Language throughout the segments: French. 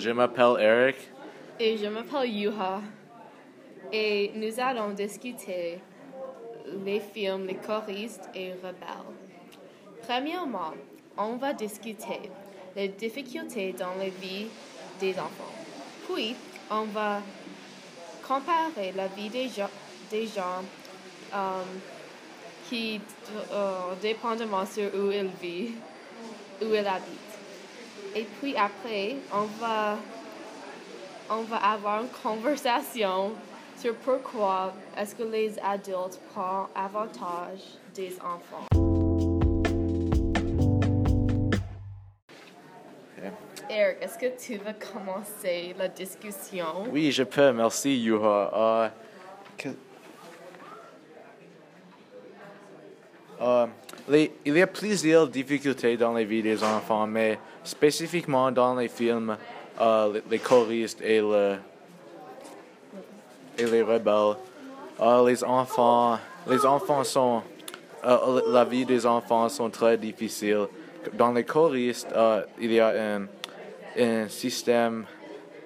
Je m'appelle Eric. Et je m'appelle Yuha. Et nous allons discuter les films Les choristes et rebelles. Premièrement, on va discuter les difficultés dans la vie des enfants. Puis, on va comparer la vie des gens, euh, qui, euh, dépendamment sur où ils vivent, où ils habitent. Et puis après, on va, on va avoir une conversation sur pourquoi est-ce que les adultes prennent avantage des enfants. Eric, est-ce que tu veux commencer la discussion? Oui, je peux. Merci, Yuha. Euh, Euh, il y a plusieurs difficultés dans la vie des enfants, mais spécifiquement dans les films, euh, les, les choristes et, le, et les rebelles, euh, les enfants, les enfants sont, la vie des enfants sont très difficiles. Dans les choristes, il y a un, un système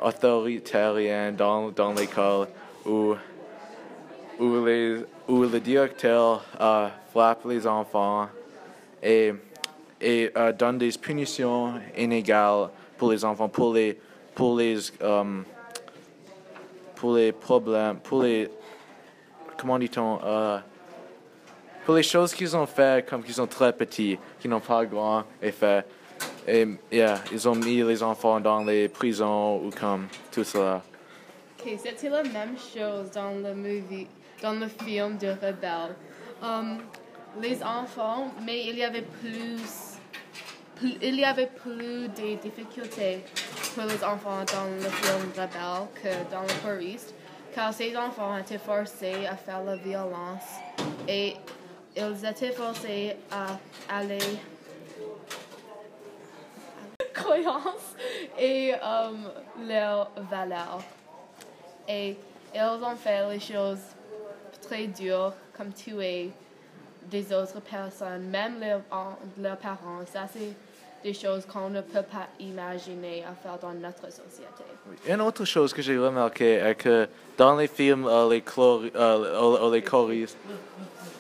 autoritaire dans, dans l'école où où, les, où le directeur euh, frappe les enfants et, et euh, donne des punitions inégales pour les enfants, pour les, pour les, euh, pour les problèmes, pour les, comment dit-on, euh, pour les choses qu'ils ont fait comme qu'ils sont très petits, qui n'ont pas grand effet. Et yeah, ils ont mis les enfants dans les prisons ou comme tout cela. Ok, c'était la même chose dans le movie, dans le film de Rebelle. Um, les enfants, mais il y avait plus, il y avait plus de difficultés pour les enfants dans le film Rebelle que dans le choriste, car ces enfants étaient forcés à faire la violence et ils étaient forcés à aller croyance et um, leurs valeurs. Et ils ont fait les choses très dures, comme tuer des autres personnes, même leurs, en- leurs parents. Ça, c'est des choses qu'on ne peut pas imaginer à faire dans notre société. Une autre chose que j'ai remarqué est que dans les films, euh, les, euh, euh, les choristes,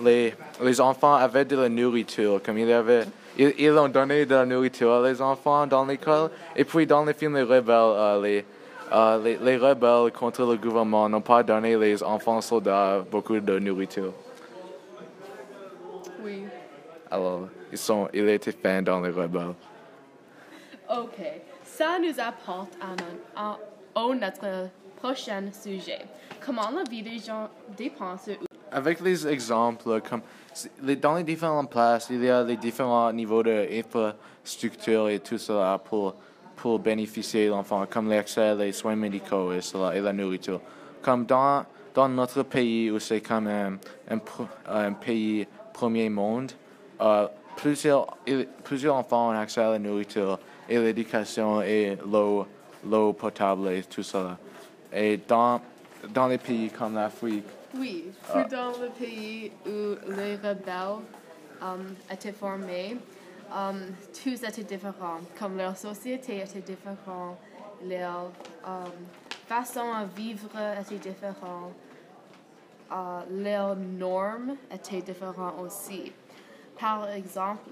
les, enfants avaient de la nourriture, comme il avait, ils, ont donné de la nourriture à les enfants dans l'école. Et puis dans les films, les rebelles, les, euh, les, les rebelles contre le gouvernement n'ont pas donné les enfants soldats beaucoup de nourriture. Oui. Alors, ils, sont, ils étaient fins dans les rebelles. OK. Ça nous apporte à, notre prochain sujet. Comment la vie des gens dépend sur Avec les exemples, comme les- dans les différentes places, il y a les différents niveaux d'infrastructure et tout cela pour, pour bénéficier de l'enfant, comme l'accès les soins médicaux et, cela, et la nourriture. Comme dans, dans notre pays, où c'est comme un, un, pays premier monde, euh, plusieurs, plusieurs enfants ont accès à la nourriture et l'éducation et l'eau, l'eau potable et tout cela. Et dans, dans les pays comme l'Afrique, Oui, plus dans le pays où les rebelles um, étaient formés, um, tous étaient différents, comme leur société était différente, leur um, façon à vivre était différente, euh, leurs normes étaient différentes aussi. Par exemple,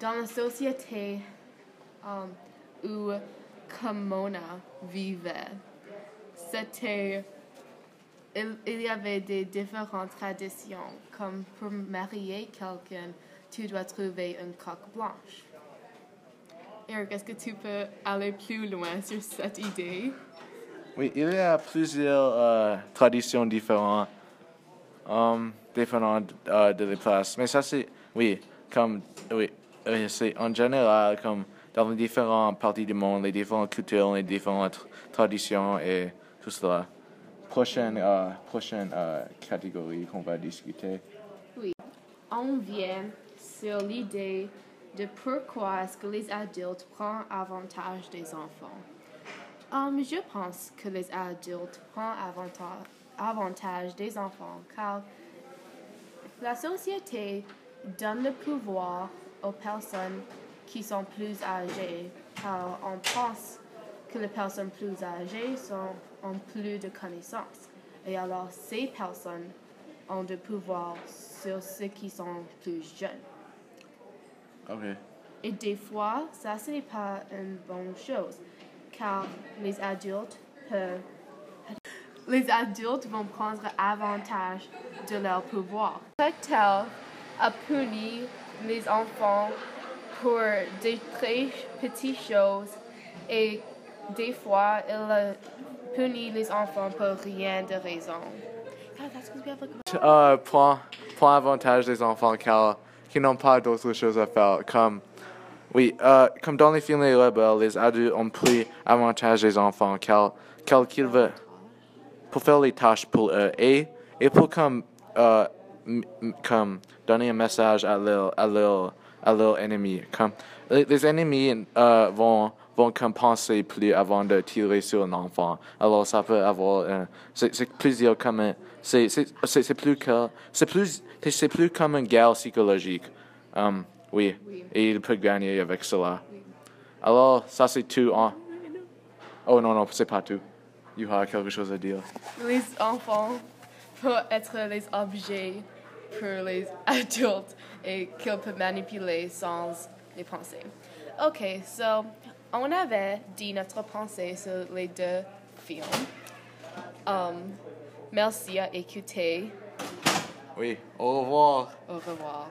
dans la société um, où Kimona vivait, il y avait des différentes traditions, comme pour marier quelqu'un, tu dois trouver une coque blanche. Eric, est-ce que tu peux aller plus loin sur cette idée? Oui, il y a plusieurs euh, traditions différentes, um, différentes euh, de les places. Mais ça, c'est, oui, comme, oui, oui, c'est en général, comme dans les différentes parties du monde, les différentes cultures, les différentes traditions et tout cela. Prochaine, euh, prochaine euh, catégorie qu'on va discuter. On vient sur l'idée de pourquoi est-ce que les adultes prennent avantage des enfants. Um, je pense que les adultes prennent avantage, des enfants car la société donne le pouvoir aux personnes qui sont plus âgées car on pense que les personnes plus âgées ont plus de connaissances. Et alors, ces personnes ont de pouvoir sur ceux qui sont plus jeunes. Ok. Et des fois, ça, ce n'est pas une bonne chose, car les adultes peuvent... Les adultes vont prendre avantage de leur pouvoir. Tel a puni les enfants pour des très petites choses et des fois, il a puni les enfants pour rien de raison. God, that's 'cause we have, like, Euh, prends, prends avantage des enfants car qui n'ont pas d'autres choses à faire. Comme, oui, euh, comme dans les films Les Rebelles, les adultes ont pris avantage des enfants car, car qu'ils veulent pour faire les tâches pour eux et, et pour comme, euh, comme donner un message à leur, à leur, à leur ennemi. Comme, les, ennemis euh, vont, vont comme penser plus avant de tirer sur un enfant. Alors ça peut avoir, un- c'est plusieurs comme, c'est plus que, c'est plus, c'est plus comme une guerre psychologique. Um, oui. Oui. Et il peut gagner avec cela. Alors, ça c'est tout en... Oh non, non, c'est pas tout. You as quelque chose à dire. les enfants peuvent être les objets pour les adultes et qu'ils peuvent manipuler sans les penser. Ok, so, on avait dit notre pensée sur les deux films. Um, merci à écouter. Oui, au revoir. Au revoir.